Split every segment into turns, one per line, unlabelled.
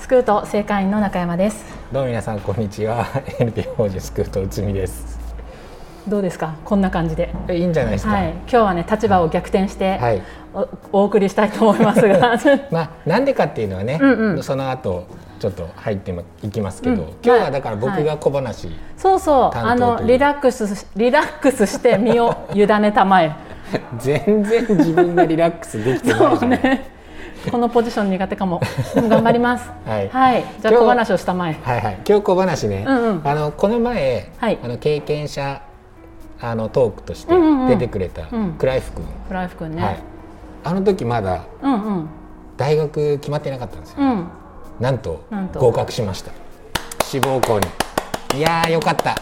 スクート正会員の中山です。
どうも皆さんこんにちは。NPO 法人スクート内海です。
どうですか？こんな感じで。
いいんじゃないですか、はい、
今日はね立場を逆転して、はい、おお送りしたいと思いますが。
まあなんでかっていうのはね、うんうん、その後ちょっと入っていきますけど、うん、今日はだから僕が小話、はい、
そう。そう。あのリラックスリラックスして身を委ねたまえ。
全然自分がリラックスできてない、ね
このポジション苦手かも。でも頑張ります。はい。はい。じゃあ小話をしたまえ。
はいはい。今日小話ね。うんうん、あのこの前、はい、あの経験者あのトークとして出てくれたクライフ君。
クライフ君ね。はい。
あの時まだ、うんうん、大学決まってなかったんですよ。うん、なんと合格しました。志望校に。いやよかった。よ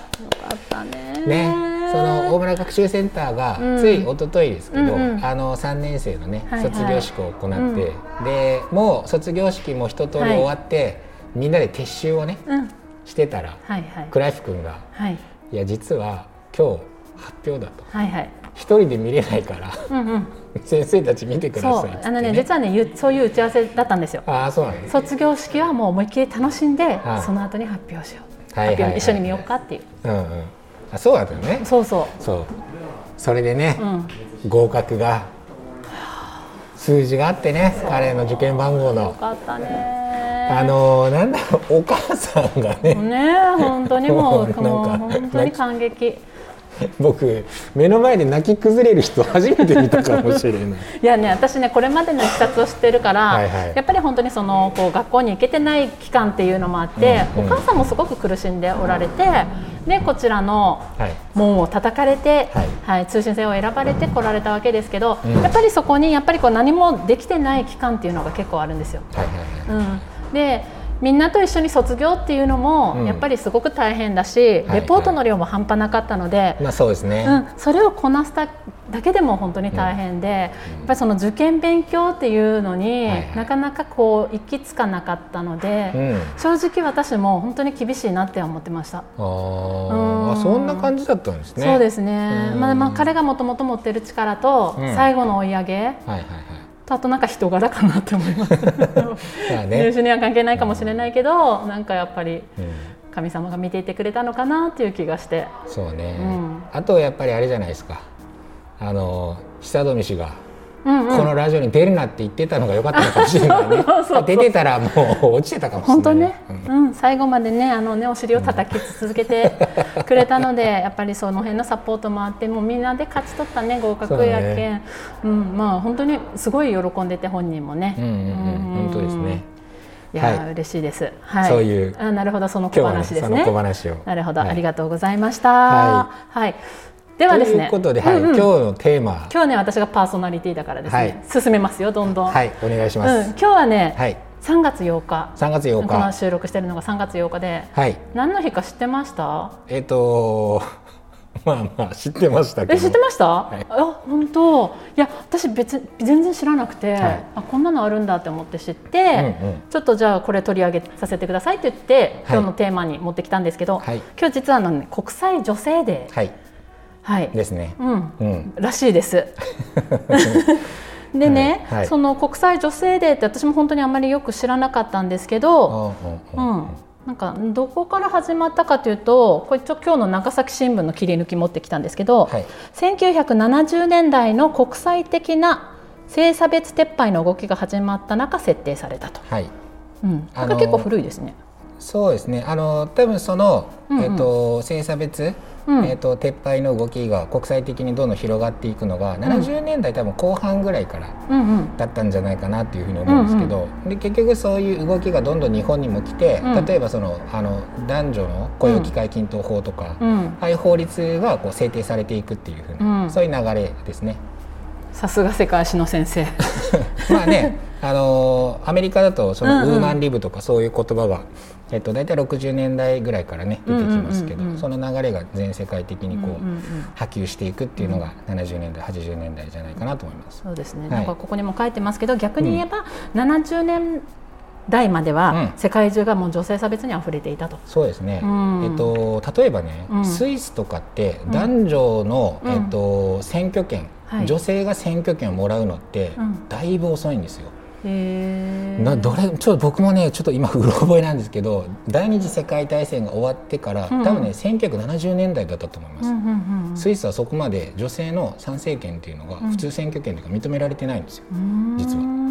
か
ったね。
ね。その大村学習センターがつい一昨日ですけど、うんうん、あの3年生のね、はいはい、卒業式を行って、うん、でもう卒業式も一通り終わって、はい、みんなで撤収をね、うん、してたら、はいはい、倉石君が、はい、いや実は今日発表だと。はいはい。一人で見れないから、うんうん、先生たち見てください、
ね、あのね実はねそういう打ち合わせだったんですよ。
あそうなんです、
卒業式はもう思いっきり楽しんで、その後に発表しよう。はいはいはいはい、一緒に見ようかっていう。うんうん
あそうだったよね。
そうそう。
そう。それでね、うん、合格が数字があってね彼の受験番号の。よ
かったね。
あのなんだろうお母さんがね。
ね本当にもう なんか本当に感激。
僕目の前で泣き崩れる人初めて見たかもしれない。
いやね私ねこれまでのいきさつを知ってるからはい、やっぱり本当にそのこう学校に行けてない期間っていうのもあって、うんうん、お母さんもすごく苦しんでおられてでこちらの門を叩かれて、はい、はい、通信制を選ばれてこられたわけですけど、うん、やっぱりそこにやっぱりこう何もできてない期間っていうのが結構あるんですよ。はいはいはい、うん、でみんなと一緒に卒業っていうのもやっぱりすごく大変だし、レポートの量も半端なかったので、
まあそうですね、
うん、それをこなすだけでも本当に大変で、やっぱりその受験勉強っていうのになかなかこう行き着かなかったので、正直私も本当に厳しいなって思ってました。あ、
うん、そんな感じだったんですね。
そうですね。まあまあ彼がもともと持ってる力と最後の追い上げ、はいはいはいとあとなんか人柄かなって思います。入手には関係ないかもしれないけどなんかやっぱり神様が見ていてくれたのかなっていう気がして。
そうね、うん、あとやっぱりあれじゃないですか。あの久富氏がうんうん、このラジオに出るなって言ってたのが良かったのかもしれないね。出てたらもう落ちてたかもしれない。本当
ね、うん、うん、最後までねあのねお尻を叩き続けてくれたのでやっぱりその辺のサポートもあってもうみんなで勝ち取ったね合格やけん。う、ね、うん、まあ本当にすごい喜んでて本人もね、うんうんうん、
本当ですね。
いや、はい、嬉しいです。
はい。そういう。
あなるほどその小話ですね。
小話を。
なるほど、はい、ありがとうございました。はい。はいではですね。
ということで、はい、うんうん、今日のテーマ。
今日ね、私がパーソナリティだからですね。はい、進めますよ、どんどん。
はい、お願いします。うん、
今日はね、はい、3月8日。
3月8日。こ
の収録してるのが3月8日で。はい。何の日か知ってました？
えっ、ー、と。まあまあ知ってましたえ
知ってました？はい、あ本当いや私別全然知らなくて、はい、あこんなのあるんだって思って知って、うんうん、ちょっとじゃあこれ取り上げさせてくださいって言って今日のテーマに持ってきたんですけど、はい、今日実はの、ね、国際女性デー。はい。
はい、ですね。
うん、うん、らしいです。でね、はい。はい、その国際女性デーって私も本当にあんまりよく知らなかったんですけど、うん、なんかどこから始まったかというとこれちょ今日の長崎新聞の切り抜き持ってきたんですけど、はい、1970年代の国際的な性差別撤廃の動きが始まった中設定されたと。はい。うん、これ結構古いですね。
そうですね。あの多分その、うんうん、えーと性差別うん、えーと、撤廃の動きが国際的にどんどん広がっていくのが、うん、70年代多分後半ぐらいからだったんじゃないかなっていうふうに思うんですけど、うん。うん、で結局そういう動きがどんどん日本にも来て、うん、例えばそのあの男女の雇用機会均等法とか、うん、ああいう法律がこう制定されていくっていうふうな、そういう流れですね。
さすが世界史の先生。
まあねあのアメリカだとそのウーマンリブとかそういう言葉が、えっと、大体60年代ぐらいからね出てきますけど、その流れが全世界的にこう,、波及していくっていうのが70年代80年代じゃないかなと思います。
そうですね、はい、なんかここにも書いてますけど逆に言えば、うん、70年代までは世界中がもう女性差別にあふれていたと。
そうですね。うん、えっと例えばね、うん、スイスとかって男女の、えっと選挙権、はい、女性が選挙権をもらうのってだいぶ遅いんですよ。などれちょっと僕もねちょっと今うろ覚えなんですけど第二次世界大戦が終わってから、うん、多分ね1970年代だったと思います、うんうんうん、スイスはそこまで女性の参政権っていうのが普通選挙権というか認められてないんですよ、うん、実は。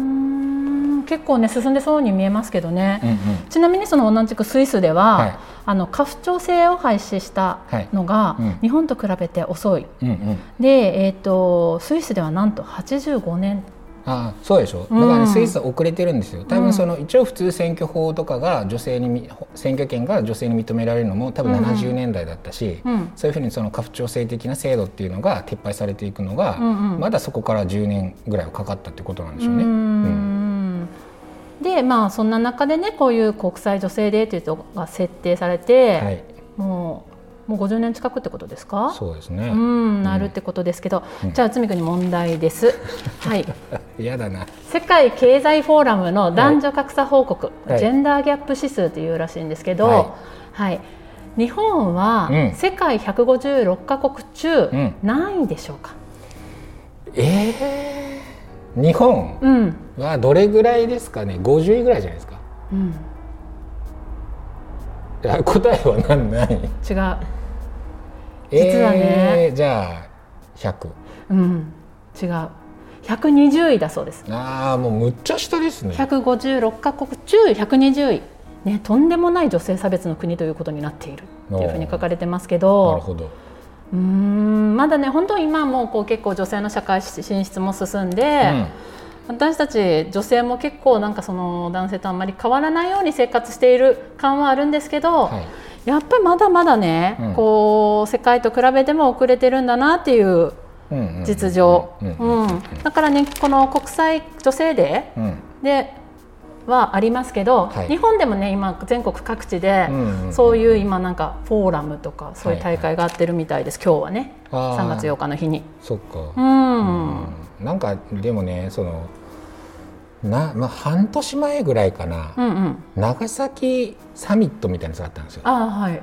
結構ね進んでそうに見えますけどね、うんうん、ちなみにその同じくスイスでは、はい、あの家父長制を廃止したのが、はいうん、日本と比べて遅い、うんうん、で、えーとスイスではなんと85年
あそうでしょ？だからね、スイスは遅れてるんですよ。多分その、一応普通選挙法とかが女性に選挙権が女性に認められるのも多分70年代だったし、うん、そういうふうにその家父長制的な制度っていうのが撤廃されていくのが、うんうん、まだそこから10年ぐらいはかかったってことなんでしょうね。うん
でまあそんな中でねこういう国際女性デーというのが設定されて、はい、もうもう50年近くってことですか？
そうですね。
うんなるってことですけど、うん、じゃあつみくに問題です。はい
嫌だな。
世界経済フォーラムの男女格差報告、はい、ジェンダーギャップ指数というらしいんですけど、はい、はい、日本は世界156か国中何位でしょうか、
うん、えー、日本？はどれぐらいですかね？50位ぐらいじゃないですか、うん、答えは何？何？違
う。
実はね、えー、じゃあ100
うん。違う120位だそうです。
ああもうむっちゃ下ですね。
156か国中120位。ねとんでもない女性差別の国ということになっている。っていうふうに書かれてますけど。
なるほど。
うんまだね本当今もこう結構女性の社会進出も進んで、うん、私たち女性も結構なんかその男性とあんまり変わらないように生活している感はあるんですけど、はい。やっぱりまだまだね、うん、こう世界と比べても遅れてるんだなっていう実情。だからねこの国際女性デーではありますけど、はい、日本でもね今全国各地でそういう今なんかフォーラムとかそういう大会があってるみたいです、はい。はい、今日はね3月8日の日に。
そっか。うん、なんかでもねそのな、まあ、半年前ぐらいかな、うんうん、長崎サミットみたいなやつがあったんですよ。
あはい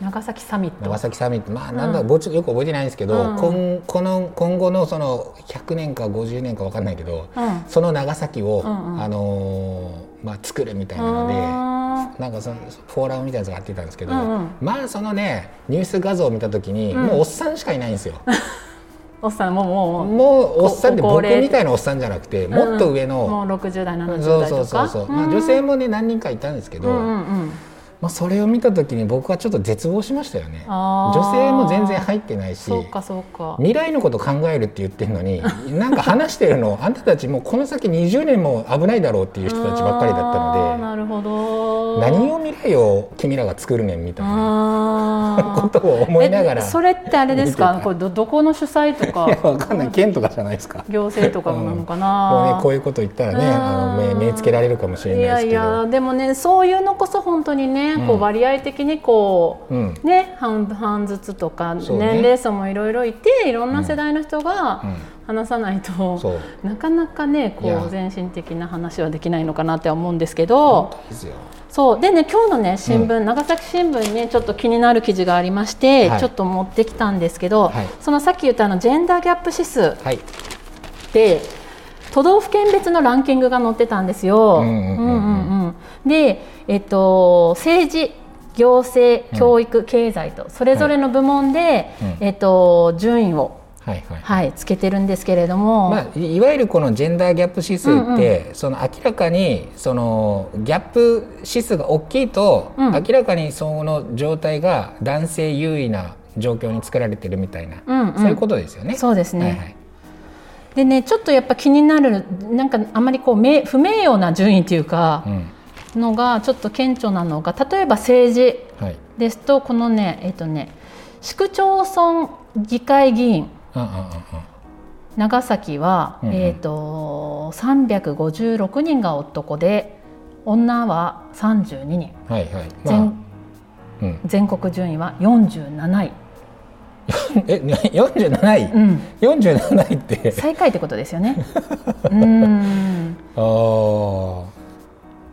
長崎サミット。
長崎サミット。まあなんだ、うん、よく覚えてないんですけど、うん、今この今後のその100年か50年か分かんないけど、うん、その長崎を、うんうん、あのー、まあ、作るみたいなのでなんかそのフォーラムみたいなやつがあってたんですけど、うんうん、まあそのねニュース画像を見た時に、もうおっさんしかいないんですよ。
おっさんもも
うもうおっさんって僕みたいなおっさんじゃなくてもっと上の、
うん、もう60代70代とか。そうそうそう、
まあ、女性もね何人かいたんですけど、うんうんうんまあ、それを見た時に僕はちょっと絶望しましたよね。女性も全然入ってないし。
そうかそうか。
未来のこと考えるって言ってるのに なんか話してるのあんたたちもうこの先20年も危ないだろうっていう人たちばっかりだったので
なるほど。
何を未来を君らが作るねんみたいな ことを思いながら
それってあれですか？これどどこの主催とか？
いやわかんない。県とかじゃないですか。
行政とかなのかな、
うん、もうねこういうこと言ったらねあの目目つけられるかもしれないですけど。いやいや
でもねそういうのこそ本当にね、うん、こう割合的にこう、うん、ね半半ずつとか、ね、年齢層もいろいろいていろんな世代の人が話さないと、なかなかねこう全身的な話はできないのかなって思うんですけど。そう。でね今日のね新聞、うん、長崎新聞にちょっと気になる記事がありまして、はい、ちょっと持ってきたんですけど、はい、そのさっき言ったあのジェンダーギャップ指数で、都道府県別のランキングが載ってたんですよ。で、えっと、政治行政、教育、経済とそれぞれの部門で、えっと、順位をはいはい、はい、つけてるんですけれども、
まあ、いわゆるこのジェンダーギャップ指数って、うんうん、その明らかにそのギャップ指数が大きいと、うん、明らかにその状態が男性優位な状況に作られてるみたいな、うんうん、そういうことですよね。
そうですね、はいはい。でねちょっとやっぱ気になるなんかあんまりこう不名誉な順位というか、うん、のがちょっと顕著なのが例えば政治ですと、はい、このねえっ、ー、とね市区町村議会議員。長崎は、うんうん、えーと、と356人が男で女は32人、はいはい。まあ、全うん、全国順位は47位。
え47位、うん、47位って。
最下位ってことですよね。うん。ああ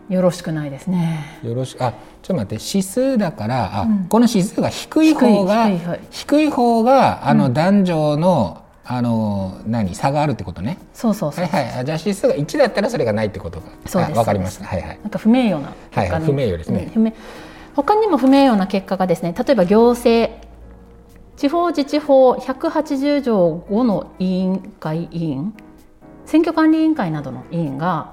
よろしくないですね
よろしくあちょっと待って指数だからあ、うん、この指数が低い方が低い方があの男女の、あの何差があるってことね。
そうそうそう
はいはい。じゃあ指数が一だったらそれがないってことか。そうです。わかりました。はいはい。
なんか不名誉な。
はいはい。不名誉ですね。不名
他にも不名誉な結果がですね。例えば行政地方自治法180条5の委員会委員選挙管理委員会などの委員が、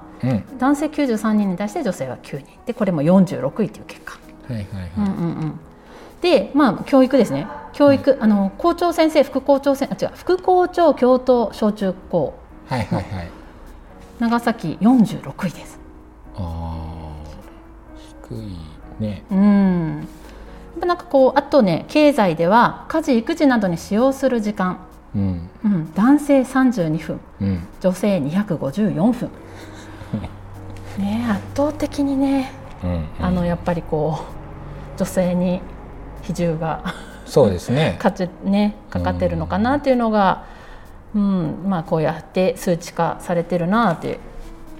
うん、男性93人に対して女性は9人。でこれも46位という結果。はいはいはい。うんうんうん。で、まあ、教育ですね。教育、あの校長先生副校長先あ違う。副校長教頭小中高。はいはいはい。長崎46位です。あ
あ低いね。
うん。なんかこうあとね経済では家事育児などに使用する時間、うん。うん、男性32分、うん、女性254分ね圧倒的にね、うんうん、あのやっぱりこう女性に比重が
そうですね。
かちねかかってるのかなっていうのが、うん、まあこうやって数値化されてるなって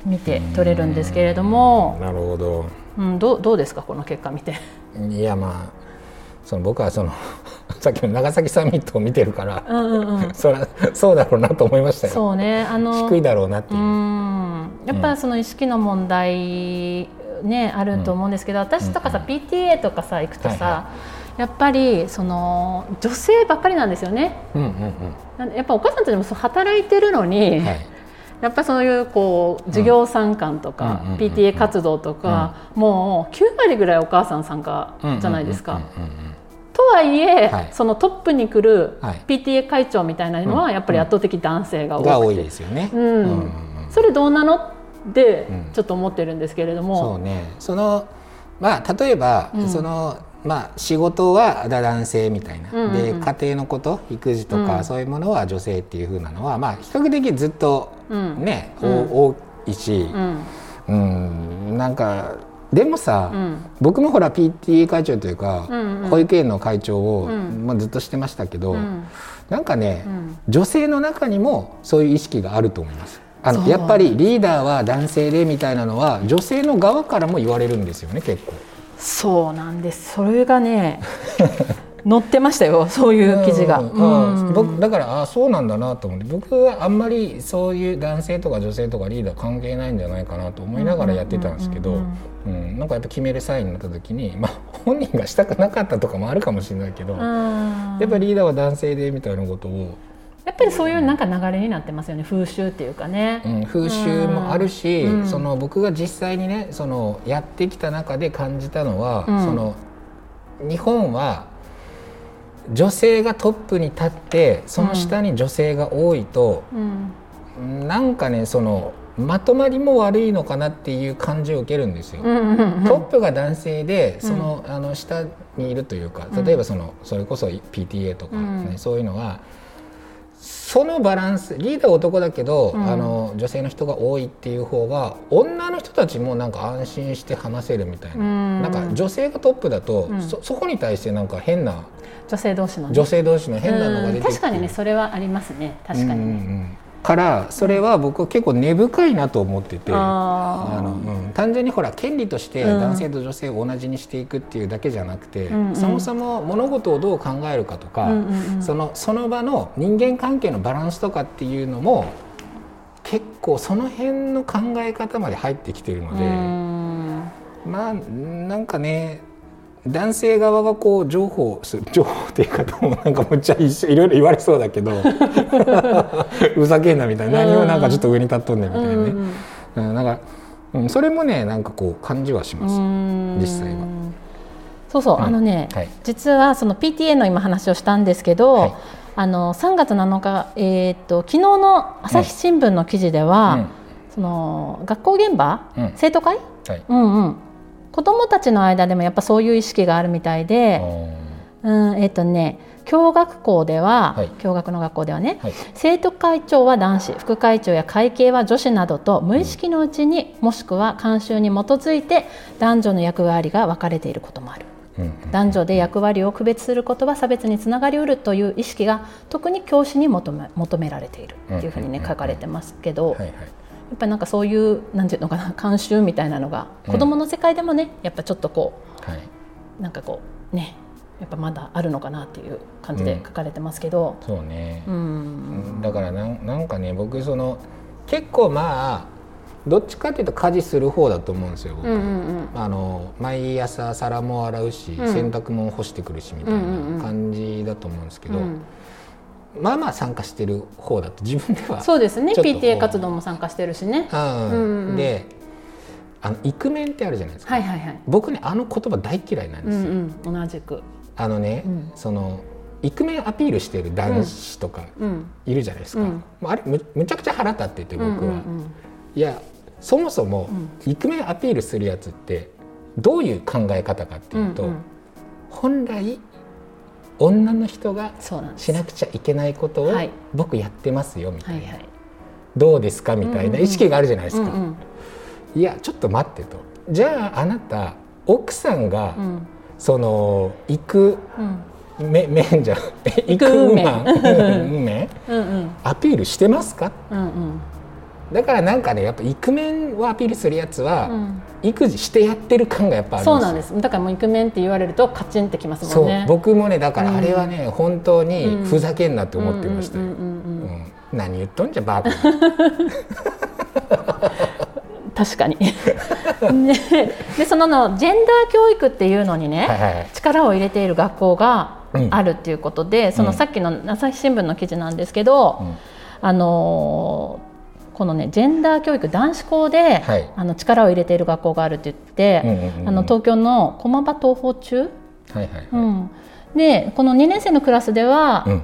見て取れるんですけれども。
なるほど、
うん、どどうですかこの結果見て。
いやまあその僕はその さっきの長崎サミットを見てるから、うんうんうん、そそうだろうなと思いましたよ。
そうねあの
低いだろうなっていう。
やっぱその意識の問題ねあると思うんですけど、私とかさ、うんうん、PTA とかさ行くとさ、はいはい。やっぱりその女性ばっかりなんですよね。うんうんうん、やっぱお母さんたちも働いてるのに、はい、やっぱそういうこう授業参観とか、うん、PTA 活動とか、うん、もう9割ぐらいお母さん参加じゃないですか。とはいえ、はい、そのトップに来る PTA 会長みたいなのはやっぱり圧倒的男性が多くて、
多いですよね。うん、
それどうなの？ってちょっと思ってるんですけれども。
そうね。そのまあ例えば、そのまあ、仕事は男性みたいな、うんうんうん、で家庭のこと育児とか、そういうものは女性っていうふうなのは、まあ、比較的ずっとね、うん、多いし、うん、うん、なんかでもさ、うん、僕もほら PTA 会長というか、うんうん、保育園の会長を、まあ、ずっとしてましたけど、うん、なんかね、女性の中にもそういう意識があると思います。あのやっぱりリーダーは男性でみたいなのは女性の側からも言われるんですよね結構。
そうなんです。それがね 載ってましたよそういう記事が、うん。
うん、僕だからあそうなんだなと思って僕はあんまりそういう男性とか女性とかリーダー関係ないんじゃないかなと思いながらやってたんですけどなんかやっぱ決めるサインになった時に、まあ、本人がしたくなかったとかもあるかもしれないけどやっぱりリーダーは男性でみたいなことを
やっぱりそういうなんか流れになってますよね風習っていうかね、
うん、風習もあるし、うん、その僕が実際にねそのやってきた中で感じたのは、うん、その日本は女性がトップに立ってその下に女性が多いと、うん、なんかねそのまとまりも悪いのかなっていう感じを受けるんですよ。トップが男性でその,、あの下にいるというか例えばそのそれこそ PTA とかね、そういうのは。そのバランスリーダー男だけど、うん、あの女性の人が多いっていう方が女の人たちもなんか安心して話せるみたいな。うん、なんか女性がトップだと、うん、そそこに対してなんか変な
女性同士の、
ね、女性同士の変なのが出て
確かにねそれはありますね。確かにね。うんうん
からそれは僕は結構根深いなと思ってて、あの、うん、単純にほら権利として男性と女性を同じにしていくっていうだけじゃなくて、うんそもそも物事をどう考えるかとか、うんうん、そのその場の人間関係のバランスとかっていうのも結構その辺の考え方まで入ってきてるので、まあなんかね男性側がこう情報する 情報っていう方もなんかむっちゃ一緒いろいろ言われそうだけど ふざけんなみたいな。何をなんかちょっと上に立っとんねんみたいなね、うん、なんか、うん、それもねなんかこう感じはします。実際は。
そうそう、うん、あのね、はい、実はその PTA の今話をしたんですけど、はい、あの3月7日、えー、っと昨日の朝日新聞の記事では、うん、その学校現場、生徒会、はい、うんうん子どもたちの間でもやっぱそういう意識があるみたいで、うんえーとね、教学校では、はい、教学の学校ではね、はい、生徒会長は男子副会長や会計は女子などと無意識のうちに、うん、もしくは慣習に基づいて男女の役割が分かれていることもある。男女で役割を区別することは差別につながりうるという意識が特に教師に求め求められているっていうふうにね書かれてますけど、やっぱりなんかそういうなんていうのかな慣習みたいなのが子どもの世界でもねやっぱちょっとこう、はい、なんかこうねやっぱまだあるのかなっていう感じで書かれてますけど、
うん、そうね、うん、だからなんなんかね僕その結構まあどっちかっていうと家事する方だと思うんですよ僕、うんうんうん、あの毎朝皿も洗うし、うん、洗濯も干してくるしみたいな感じだと思うんですけど、うんうんまあまあ参加してる方だと自分では
そうですね。PTA 活動も参加してるしね。
うん。であのイクメンってあるじゃないですか、はいはいはい、僕ねあの言葉大嫌いなんですよ。うん
うん、同じく。
あのね、うん、そのイクメンアピールしてる男子とかいるじゃないですか、うん、あれむむちゃくちゃ腹立ってて僕は、うんうんうん、いやそもそもイクメンアピールするやつってどういう考え方かっていうと、うんうん、本来女の人がしなくちゃいけないことを僕やってますよみたいな、はいはい、どうですかみたいな意識があるじゃないですか。うんうん。いやちょっと待ってと。じゃああなた奥さんが、うん、その行く、うん、め面じゃ行くウーマン面アピールしてますか、うんうん、だからなんかねやっぱイクメンをアピールするやつは、うん、育児してやってる感がやっぱある
そうなんです。だからもうイクメンって言われるとカチンってきますもんね。
僕もねだからあれはね、うん、本当にふざけんなって思ってましたよ何言っとんじゃバー
確かに。でそののジェンダー教育っていうのにね、はいはい、力を入れている学校があるっていうことで、うん、そのさっきの朝日新聞の記事なんですけど、うん、あのこのねジェンダー教育男子校で、はい、あの力を入れている学校があるって言って、あの東京の駒場東宝中、はいはいはい。うん、でこの2年生のクラスでは、うん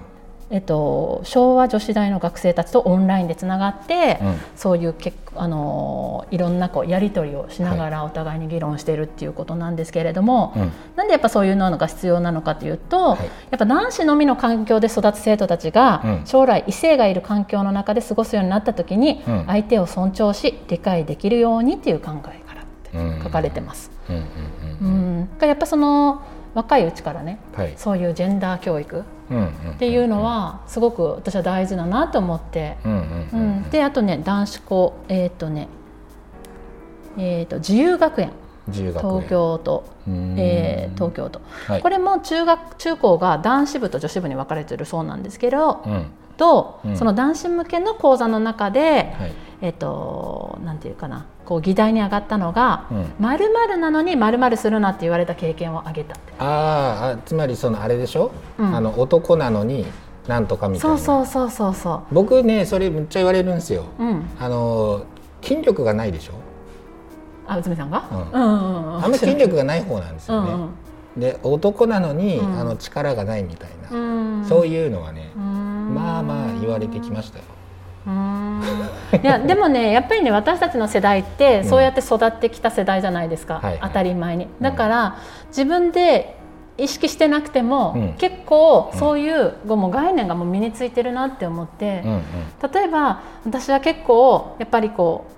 えっと、昭和女子大の学生たちとオンラインでつながって、うん、そういうけあのいろんなこうやり取りをしながらお互いに議論しているっていうことなんですけれども、はい、なんでやっぱそういうのが必要なのかというと、はい、やっぱ男子のみの環境で育つ生徒たちが、うん、将来異性がいる環境の中で過ごすようになった時に、うん、相手を尊重し理解できるようにっていう考えからって書かれてます。やっぱその若いうちからね、はい、そういうジェンダー教育っていうのはすごく私は大事だなと思って、であとね男子校えっ、ー、とねえーと、自由学園。東京都、えー、東京都、はい、これも中学中高が男子部と女子部に分かれてるそうなんですけど、うん、と、うん、その男子向けの講座の中で、はい、えっ、ー、となんていうかなこう議題に上がったのが「まる、うん、なのにまるするな」って言われた経験を挙げた
ああつまりそのあれでしょ、うん、あの男なのになんとかみたいな。
そうそうそうそう
僕ねそれむっちゃ言われるんですよ、うん、あの筋力がないでしょ？
あ内海さんが、
うん。うんうん、あんまり筋力がない方なんですよね、うんうん、で男なのに、あの力がないみたいな、そういうのはねまあまあ言われてきましたよ
いやでもねやっぱりね私たちの世代ってそうやって育ってきた世代じゃないですか、うん、当たり前に。だから、自分で意識してなくても、うん、結構そういう、うん、もう概念がもう身についてるなって思って、うんうん、例えば私は結構やっぱりこう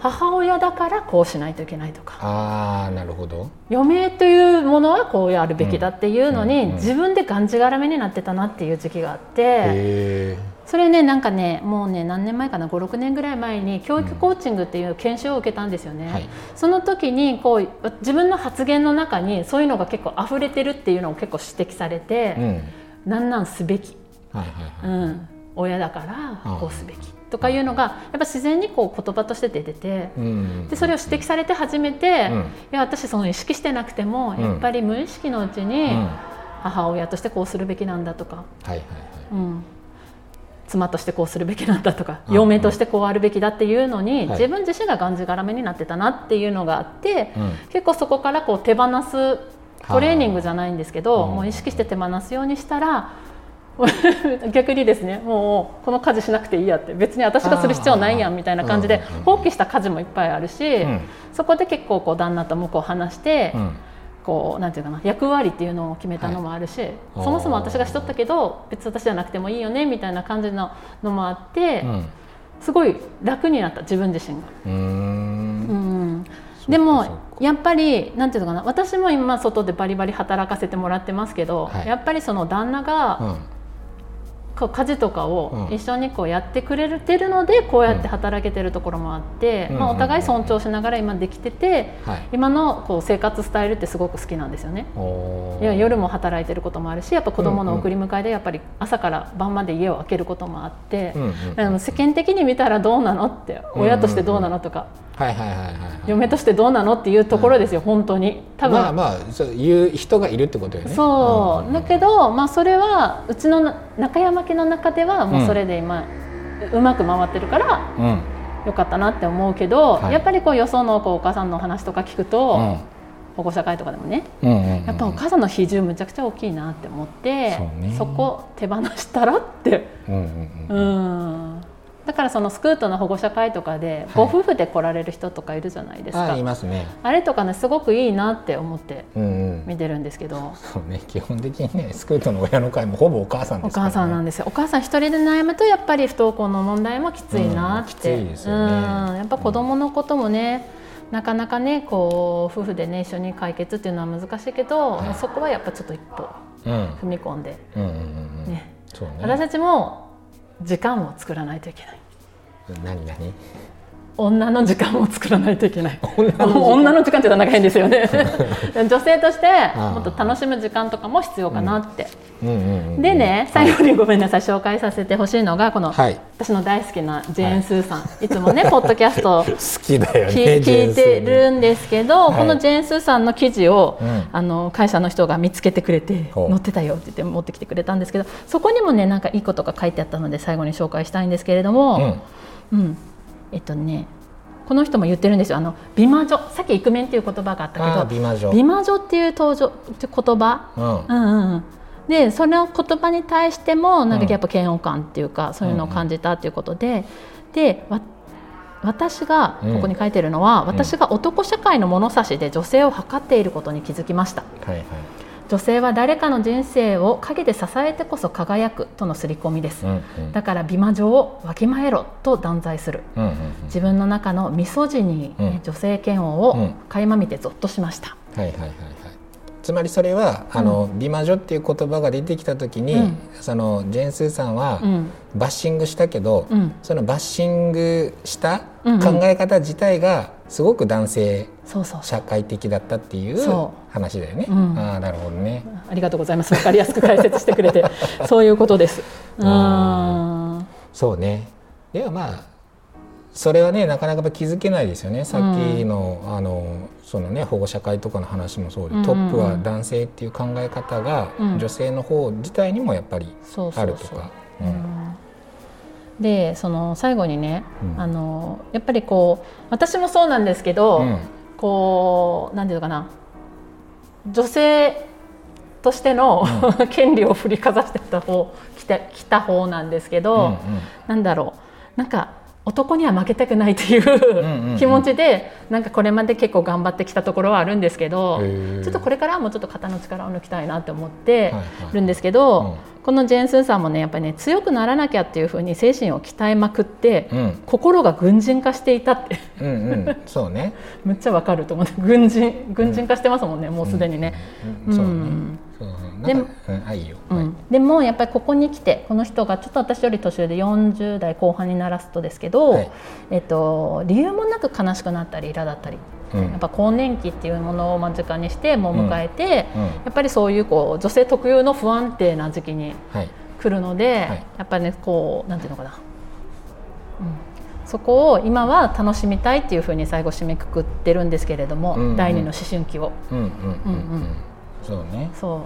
母親だからこうしないといけないとか
あなるほど。
嫁というものはこうやるべきだっていうのに、自分でがんじがらめになってたなっていう時期があってそれねなんかねもうね何年前かな56年ぐらい前に教育コーチングっていう研修を受けたんですよね、うんはい、その時にこう自分の発言の中にそういうのが結構溢れてるっていうのを結構指摘されて、うん、なんなんすべき、はいはいはい、うん、親だからこうすべき。とかいうのがやっぱ自然にこう言葉として出てて、でそれを指摘されて初めて、うん、いや私その意識してなくてもやっぱり無意識のうちに母親としてこうするべきなんだとか、はいはいはい。うん、妻としてこうするべきなんだとか嫁としてこうあるべきだっていうのに、自分自身ががんじがらめになってたなっていうのがあって、結構そこからこう手放すトレーニングじゃないんですけど、もう意識して手放すようにしたら 逆にですねもうこの家事しなくていいやって別に私がする必要ないやんみたいな感じで放棄した家事もいっぱいあるし、そこで結構こう旦那と向こう話して、こうなんていうかな役割っていうのを決めたのもあるし、はい、そもそも私がしとったけど別に私じゃなくてもいいよねみたいな感じののもあって、うん、すごい楽になった自分自身が。うん。でもやっぱりなんていうのかな私も今外でバリバリ働かせてもらってますけど、はい、やっぱりその旦那が、こう家事とかを一緒にこうやってくれてるのでこうやって働けてるところもあって、まあ、お互い尊重しながら今できてて、今のこう生活スタイルってすごく好きなんですよね。いや夜も働いてることもあるしやっぱ子供の送り迎えでやっぱり朝から晩まで家を空けることもあって、世間的に見たらどうなのって親としてどうなのとか。嫁としてどうなのっていうところですよ、本当に。
多分。まあまあそういう人がいるってことよね。
そう、だけどまあそれはうちの中山家の中ではもうそれで今、うまく回ってるから、よかったなって思うけど、やっぱりこうよそのこうお母さんの話とか聞くと、保護者会とかでもね、やっぱお母さんの比重むちゃくちゃ大きいなって思ってそ,、こ手放したらって、うんだからそのスクートの保護者会とかでご夫婦で来られる人とかいるじゃないですか、
はい、いますね。
あれとかねすごくいいなって思って見てるんですけど、うんうん、
そうね基本的にねスクートの親の会もほぼお母さん、ね、お
母さんなんですよ。お母さん一人で悩むとやっぱり不登校の問題もきついなって、
うん、
やっぱ子供のこともね、なかなかねこう夫婦でね一緒に解決っていうのは難しいけど、はい、そこはやっぱちょっと一歩踏み込んで、ね、私たちも時間を作らないといけない。
何何
女の時間を作らないといけない。女の時間。ってなんか変ですよね。女性としてもっと楽しむ時間とかも必要かなって、でね最後にごめんなさい紹介させてほしいのがこの、はい、私の大好きなジェーン・スーさん、はい、いつもね ポッドキャスト
好きだよ、ね、
聞いてるんですけど、はい、このジェーン・スーさんの記事を、うん、あの会社の人が見つけてくれて載ってたよって言って持ってきてくれたんですけどそこにもねなんかいいことが書いてあったので最後に紹介したいんですけれども、うん。うん、えっとねこの人も言ってるんですよ。あの美魔女。さっきイクメンっていう言葉があったけど
美魔女。
美魔女っていう登場って言葉、うん、うんうんでその言葉に対してもなんかやっぱ嫌悪感っていうか、うん、そういうのを感じたっていうことで、で私がここに書いてるのは、うん、私が男社会の物差しで女性を測っていることに気づきました。はいはい女性は誰かの人生を陰で支えてこそ輝くとの刷り込みです、うんうん、だから美魔女をわきまえろと断罪する、うんうんうん、自分の中のミソジニー、うん、女性嫌悪を垣間見てゾッとしました、
はいはいはいつまりそれはあの、美魔女っていう言葉が出てきた時に、うん、そのジェーン・スーさんはバッシングしたけど、うん、そのバッシングした考え方自体がすごく男性社会的だったっていう話だよね。ああなるほどね。
ありがとうございます。わかりやすく解説してくれて。そういうことです。うん。
そうね。ではまあそれはねなかなか気づけないですよね。さっきのうん、あのそのね保護者会とかの話もそうで、トップは男性っていう考え方が、女性の方自体にもやっぱりあるとか。
でその最後にね、うん、あのやっぱりこう私もそうなんですけど、うん、こうなんていうのかな。女性としての、うん、権利を振りかざしてた方来た来た方なんですけど、うんうん、なんだろう。なんか男には負けたくないという気持ちでなんかこれまで結構頑張ってきたところはあるんですけどちょっとこれからはもうちょっと肩の力を抜きたいなって思ってるんですけど、このジェーン・スーさんもねやっぱりね強くならなきゃっていうふうに精神を鍛えまくって、うん、心が軍人化していたって。うん、うん、そうね。むっちゃわかると思って軍人軍人化してますもんね、もうすでにね。うん。でも、うん、でもやっぱりここに来てこの人がちょっと私より年上で40代後半にならすとですけど、はい、えっと、理由もなく悲しくなったり苛だったりやっぱ更年期っていうものを間近にしても迎えて、うん。うん、やっぱりそういうこう女性特有の不安定な時期に来るので、はい、やっぱりねこうなんていうのかな、うん、そこを今は楽しみたいっていうふうに最後締めくくってるんですけれども、うんうん、第二の思春期を。
そうね。
そう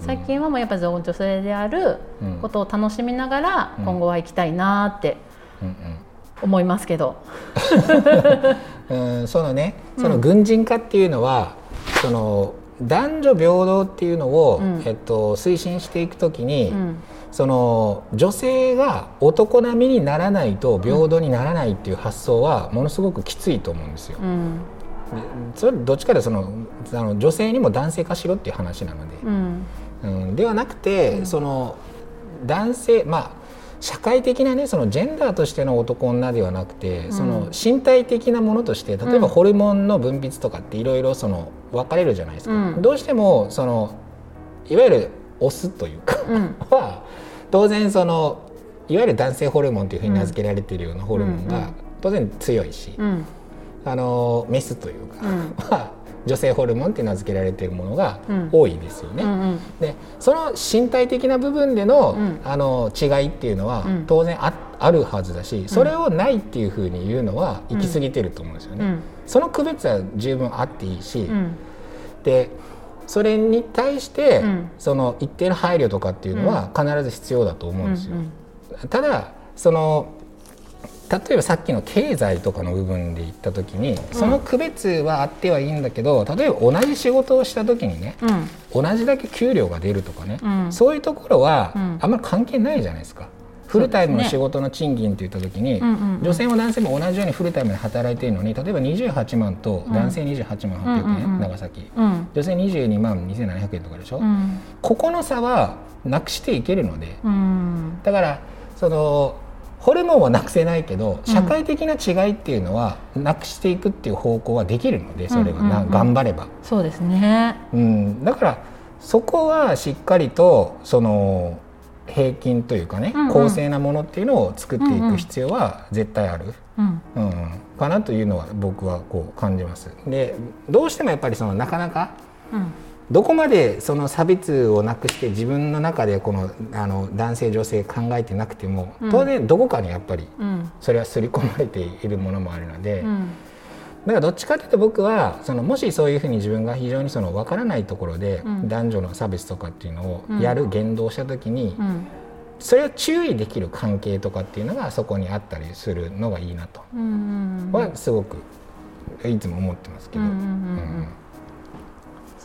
最近はもうやっぱり女性であることを楽しみながら今後は行きたいなって思いますけど。
うんそのねその軍人化っていうのは、その男女平等っていうのを、えっと、推進していくときに、その女性が男並みにならないと平等にならないっていう発想はものすごくきついと思うんですよ。それどっちかでそのあの女性にも男性化しろっていう話なので、うん、うん、ではなくて、その男性まあ社会的なねそのジェンダーとしての男女ではなくて、その身体的なものとして例えばホルモンの分泌とかっていろいろその分かれるじゃないですか、うん、どうしてもそのいわゆるオスというか、うん、は当然そのいわゆる男性ホルモンというふうに名付けられているようなホルモンが当然強いし、あのメスというか、は女性ホルモンって名付けられているものが多いですよね。うんうん。うん、でその身体的な部分でのうん、あの違いっていうのは当然ああるはずだしそれをないっていうふうに言うのは行き過ぎてると思うんですよね。うん、その区別は十分あっていいし、でそれに対して、その一定の配慮とかっていうのは必ず必要だと思うんですよ。ただその例えばさっきの経済とかの部分で言った時にその区別はあってはいいんだけど例えば同じ仕事をした時にね、うん、同じだけ給料が出るとかね、うん、そういうところはあんまり関係ないじゃないですか。フルタイムの仕事の賃金って言った時に、女性も男性も同じようにフルタイムで働いているのに例えば28万と男性28万800円、長崎、女性22万2700円とかでしょ、うん、ここの差はなくしていけるので、だからそのホルモンはなくせないけど社会的な違いっていうのはなくしていくっていう方向はできるのでそれは。な、頑張れば。
そうですね、
うん、だからそこはしっかりとその平均というかね、うんうん、公正なものっていうのを作っていく必要は絶対ある、うん。うん、かなというのは僕はこう感じます。でどうしてもやっぱりそのなかなか、うんどこまでその差別をなくして自分の中でこのあの男性女性考えてなくても当然どこかにやっぱりそれは刷り込まれているものもあるので、だからどっちかというと僕はそのもしそういうふうに自分が非常にその分からないところで男女の差別とかっていうのをやる言動した時に、それを注意できる関係とかっていうのがそこにあったりするのがいいなとはすごくいつも思ってますけど。うん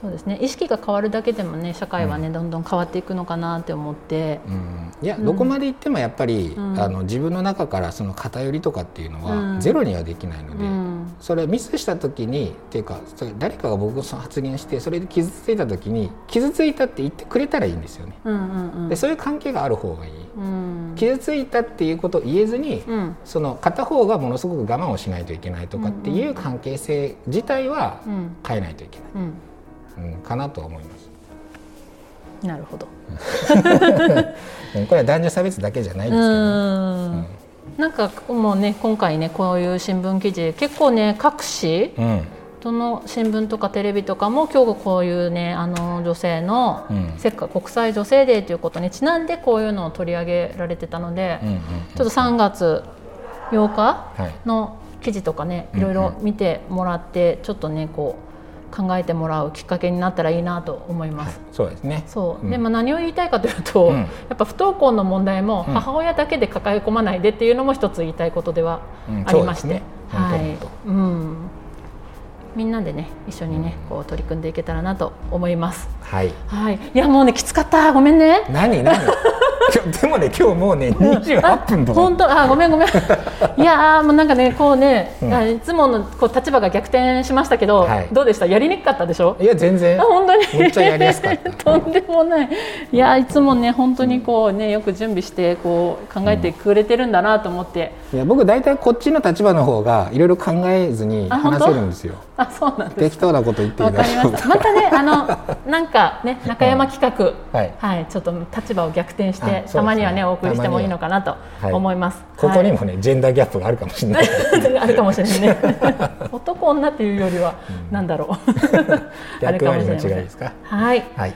そうですね。意識が変わるだけでもね社会はね、うん、どんどん変わっていくのかなって思って、
うん、いや、どこまでいってもやっぱり、あの自分の中からその偏りとかっていうのはゼロにはできないので、それミスした時にっていうかそれ誰かが僕が発言してそれで傷ついた時に傷ついたって言ってくれたらいいんですよね。うんうんうん、でそういう関係がある方がいい。傷ついたっていうことを言えずに、その片方がものすごく我慢をしないといけないとかっていう関係性自体は変えないといけない。うん、かなと思います。
なるほど。
これは男女差別だけじゃないですけど、ね、うん。
なんかもうね今回ねこういう新聞記事結構ね各紙、うん、どの新聞とかテレビとかも今日こういうねあの女性の、うん、国際女性デーということにちなんでこういうのを取り上げられてたので、うんうんうん、ちょっと3月8日の記事とかね、はい、いろいろ見てもらって、ちょっとねこう考えてもらうきっかけになったらいいなと思います。はい、
そうですね。
そう、うん、でも何を言いたいかというと、うん、やっぱ不登校の問題も母親だけで抱え込まないでっていうのも一つ言いたいことではありまして、ね、はい、うん。みんなでね一緒にねこう取り組んでいけたらなと思います。
はい。
はい。いやもうねきつかった。ごめんね。
何何？でもね今日もうね28分と
か、本当？あごめんごめん。いやもうなんかねこうね、うん、いつものこう立場が逆転しましたけど、はい、どうでした？やりにくかったでしょ？
いや全然。
本当に？
めっちゃやりやすかった。
とんでもない。いやいつもね本当にこうねよく準備してこう考えてくれてるんだなと思って、
うん、いや僕大体こっちの立場の方がいろいろ考えずに話せるんですよ
あそうなんです
適当なこと言っていい
ままたねあのなんかね中山企画、はい、はい、ちょっと立場を逆転してたまにはねお送りしてもいいのかなと思います。
ここにもね、ジェンダーギャップがあるかもしれない。
あるかもしれないね。男女っていうよりは、なんだろ
う。あるかもしれないです。
はい。はい。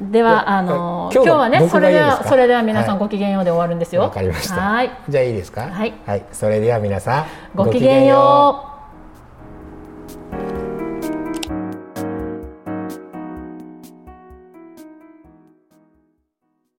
ではあの今日はねそれではそれでは皆さんごきげんようで終わるんですよ。わ
かりました。はい。じゃあいいですか？
はい。
はい。それでは皆さん
ごきげんよう。Bye.